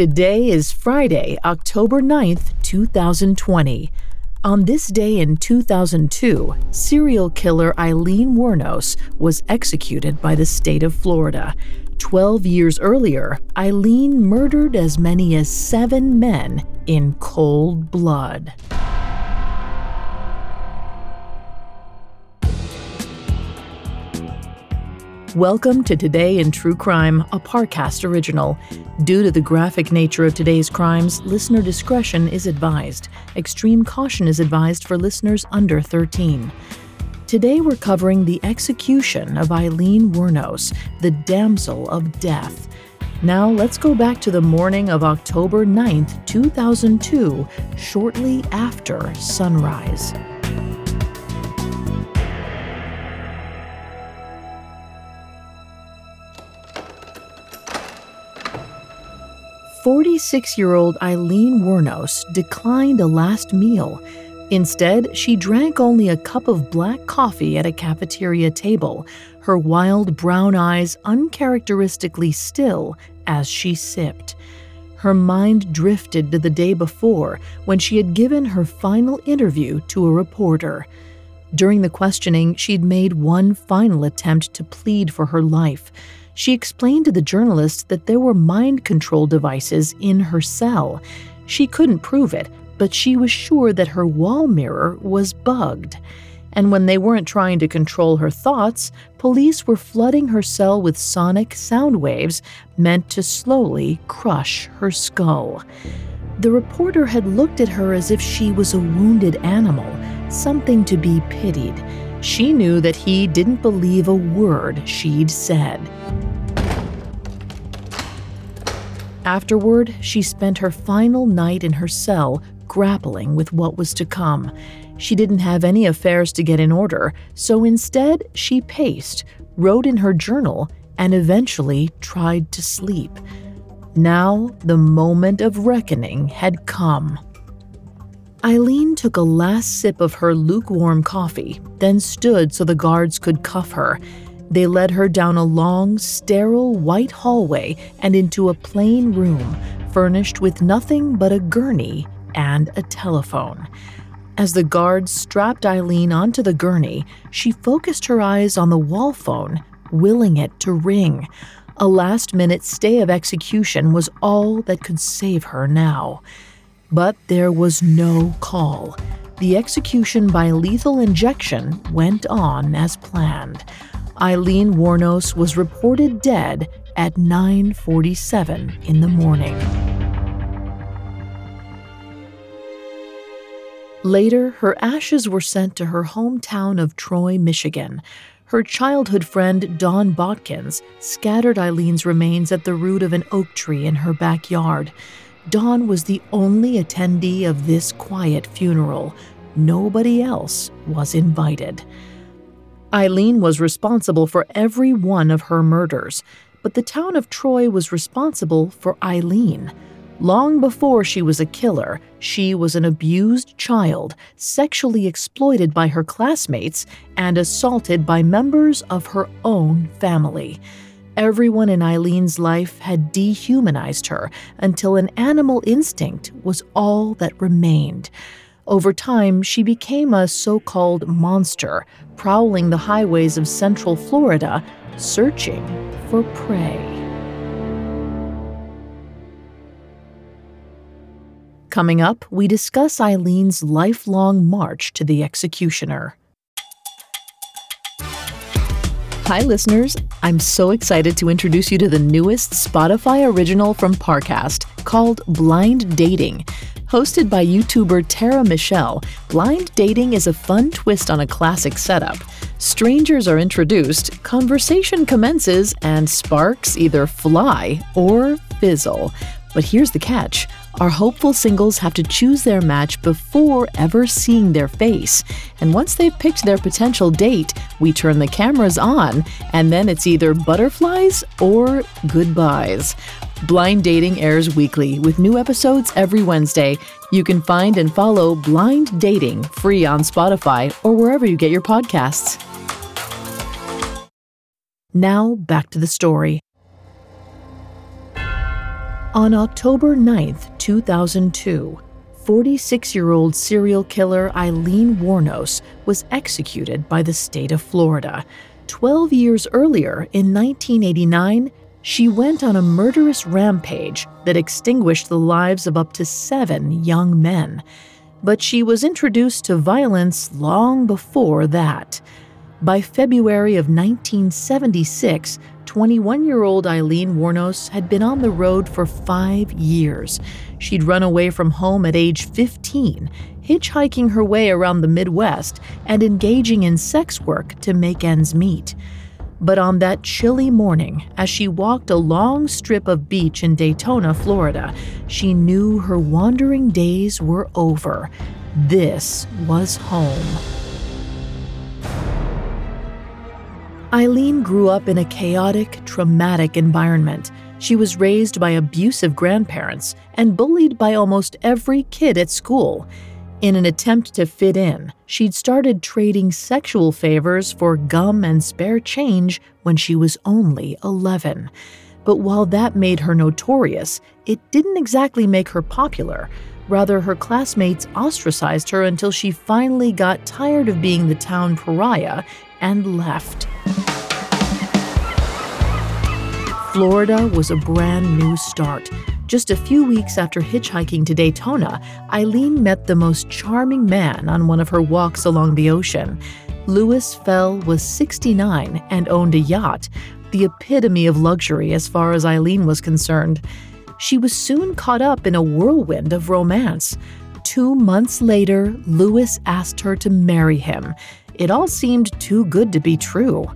Today is Friday, October 9th, 2020. On this day in 2002, serial killer Aileen Wuornos was executed by the state of Florida. Twelve years earlier, Aileen murdered as many as seven men in cold blood. Welcome to Today in True Crime, a Parcast original. Due to the graphic nature of today's crimes, listener discretion is advised. Extreme caution is advised for listeners under 13. Today we're covering the execution of Aileen Wuornos, the damsel of death. Now let's go back to the morning of October 9th, 2002, shortly after sunrise. 46 year old Aileen Wuornos declined a last meal. Instead, she drank only a cup of black coffee at a cafeteria table, her wild brown eyes uncharacteristically still as she sipped. Her mind drifted to the day before when she had given her final interview to a reporter. During the questioning, she'd made one final attempt to plead for her life. She explained to the journalist that there were mind control devices in her cell. She couldn't prove it, but she was sure that her wall mirror was bugged. And when they weren't trying to control her thoughts, police were flooding her cell with sonic sound waves meant to slowly crush her skull. The reporter had looked at her as if she was a wounded animal, something to be pitied. She knew that he didn't believe a word she'd said. Afterward, she spent her final night in her cell grappling with what was to come. She didn't have any affairs to get in order, so instead, she paced, wrote in her journal, and eventually tried to sleep. Now, the moment of reckoning had come. Aileen took a last sip of her lukewarm coffee, then stood so the guards could cuff her. They led her down a long, sterile white hallway and into a plain room, furnished with nothing but a gurney and a telephone. As the guards strapped Aileen onto the gurney, she focused her eyes on the wall phone, willing it to ring. A last minute stay of execution was all that could save her now. But there was no call. The execution by lethal injection went on as planned. Aileen Wuornos was reported dead at 9:47 in the morning. Later, her ashes were sent to her hometown of Troy, Michigan. Her childhood friend Dawn Botkins scattered Aileen's remains at the root of an oak tree in her backyard. Dawn was the only attendee of this quiet funeral. Nobody else was invited. Aileen was responsible for every one of her murders, but the town of Troy was responsible for Aileen. Long before she was a killer, she was an abused child, sexually exploited by her classmates, and assaulted by members of her own family. Everyone in Aileen's life had dehumanized her until an animal instinct was all that remained. Over time, she became a so called monster, prowling the highways of central Florida, searching for prey. Coming up, we discuss Aileen's lifelong march to the executioner. Hi, listeners. I'm so excited to introduce you to the newest Spotify original from Parcast called Blind Dating. Hosted by YouTuber Tara Michelle, Blind Dating is a fun twist on a classic setup. Strangers are introduced, conversation commences, and sparks either fly or fizzle. But here's the catch our hopeful singles have to choose their match before ever seeing their face. And once they've picked their potential date, we turn the cameras on, and then it's either butterflies or goodbyes. Blind Dating airs weekly with new episodes every Wednesday. You can find and follow Blind Dating free on Spotify or wherever you get your podcasts. Now, back to the story. On October 9, 2002, 46 year old serial killer Aileen Wuornos was executed by the state of Florida. Twelve years earlier, in 1989, she went on a murderous rampage that extinguished the lives of up to seven young men. But she was introduced to violence long before that. By February of 1976, 21 year old Aileen Wuornos had been on the road for five years. She'd run away from home at age 15, hitchhiking her way around the Midwest and engaging in sex work to make ends meet. But on that chilly morning, as she walked a long strip of beach in Daytona, Florida, she knew her wandering days were over. This was home. Aileen grew up in a chaotic, traumatic environment. She was raised by abusive grandparents and bullied by almost every kid at school. In an attempt to fit in, she'd started trading sexual favors for gum and spare change when she was only 11. But while that made her notorious, it didn't exactly make her popular. Rather, her classmates ostracized her until she finally got tired of being the town pariah and left. Florida was a brand new start. Just a few weeks after hitchhiking to Daytona, Aileen met the most charming man on one of her walks along the ocean. Lewis Fell was 69 and owned a yacht, the epitome of luxury as far as Aileen was concerned. She was soon caught up in a whirlwind of romance. Two months later, Lewis asked her to marry him. It all seemed too good to be true.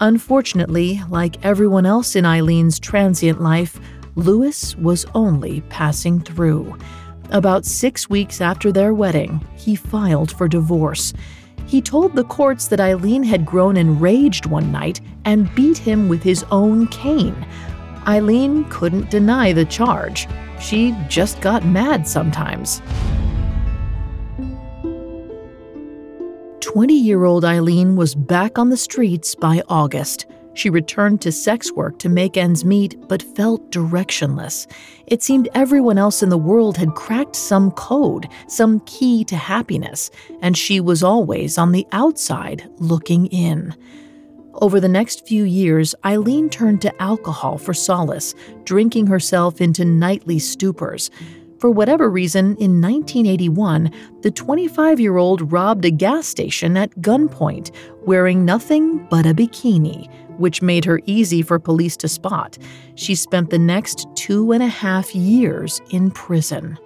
Unfortunately, like everyone else in Aileen's transient life, Lewis was only passing through. About six weeks after their wedding, he filed for divorce. He told the courts that Aileen had grown enraged one night and beat him with his own cane. Aileen couldn't deny the charge. She just got mad sometimes. 20 year old Aileen was back on the streets by August. She returned to sex work to make ends meet, but felt directionless. It seemed everyone else in the world had cracked some code, some key to happiness, and she was always on the outside looking in. Over the next few years, Aileen turned to alcohol for solace, drinking herself into nightly stupors. For whatever reason, in 1981, the 25 year old robbed a gas station at gunpoint, wearing nothing but a bikini, which made her easy for police to spot. She spent the next two and a half years in prison.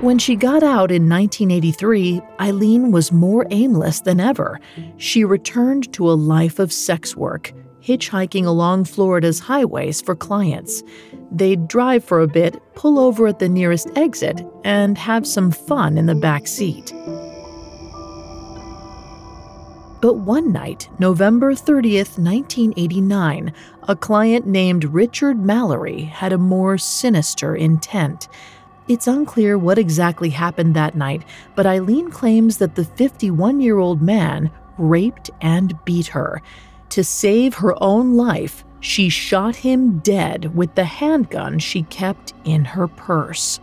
When she got out in 1983, Aileen was more aimless than ever. She returned to a life of sex work, hitchhiking along Florida's highways for clients. They'd drive for a bit, pull over at the nearest exit, and have some fun in the back seat. But one night, November 30th, 1989, a client named Richard Mallory had a more sinister intent. It's unclear what exactly happened that night, but Aileen claims that the 51 year old man raped and beat her. To save her own life, she shot him dead with the handgun she kept in her purse.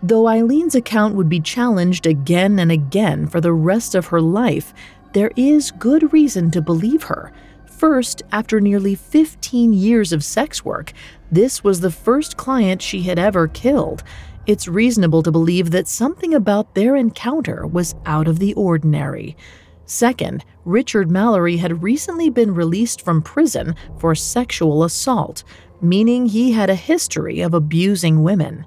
Though Aileen's account would be challenged again and again for the rest of her life, there is good reason to believe her. First, after nearly 15 years of sex work, this was the first client she had ever killed. It's reasonable to believe that something about their encounter was out of the ordinary. Second, Richard Mallory had recently been released from prison for sexual assault, meaning he had a history of abusing women.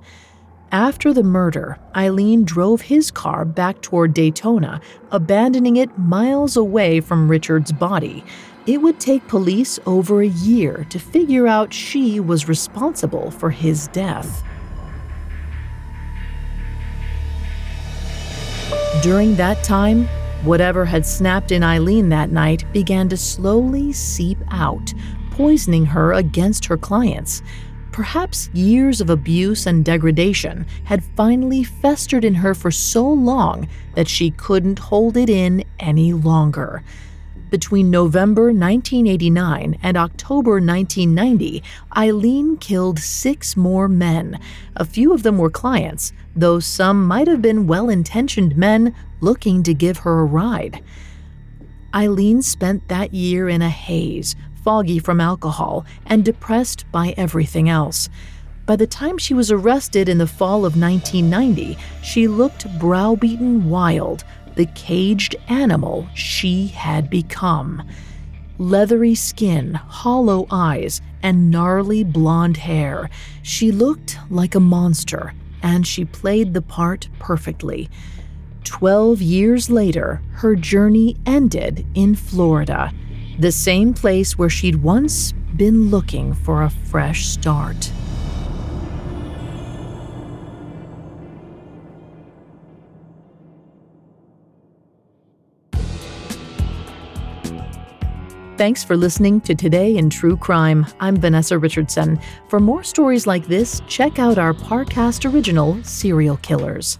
After the murder, Aileen drove his car back toward Daytona, abandoning it miles away from Richard's body. It would take police over a year to figure out she was responsible for his death. During that time, whatever had snapped in Aileen that night began to slowly seep out, poisoning her against her clients. Perhaps years of abuse and degradation had finally festered in her for so long that she couldn't hold it in any longer. Between November 1989 and October 1990, Aileen killed six more men. A few of them were clients, though some might have been well intentioned men looking to give her a ride. Aileen spent that year in a haze, foggy from alcohol and depressed by everything else. By the time she was arrested in the fall of 1990, she looked browbeaten wild, the caged animal she had become. Leathery skin, hollow eyes, and gnarly blonde hair. She looked like a monster, and she played the part perfectly. Twelve years later, her journey ended in Florida, the same place where she'd once been looking for a fresh start. Thanks for listening to Today in True Crime. I'm Vanessa Richardson. For more stories like this, check out our Parcast original, Serial Killers.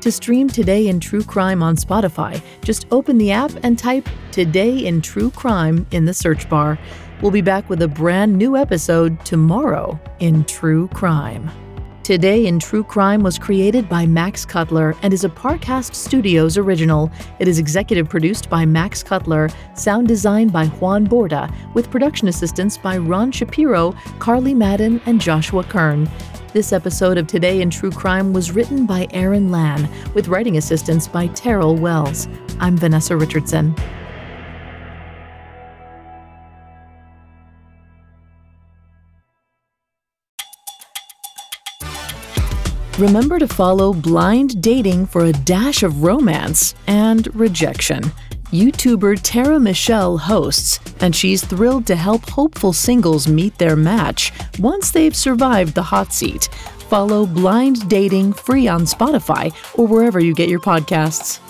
To stream Today in True Crime on Spotify, just open the app and type Today in True Crime in the search bar. We'll be back with a brand new episode tomorrow in True Crime. Today in True Crime was created by Max Cutler and is a Parcast Studios original. It is executive produced by Max Cutler, sound designed by Juan Borda, with production assistance by Ron Shapiro, Carly Madden, and Joshua Kern. This episode of Today in True Crime was written by Aaron Lan, with writing assistance by Terrell Wells. I'm Vanessa Richardson. Remember to follow Blind Dating for a dash of romance and rejection. YouTuber Tara Michelle hosts, and she's thrilled to help hopeful singles meet their match once they've survived the hot seat. Follow Blind Dating free on Spotify or wherever you get your podcasts.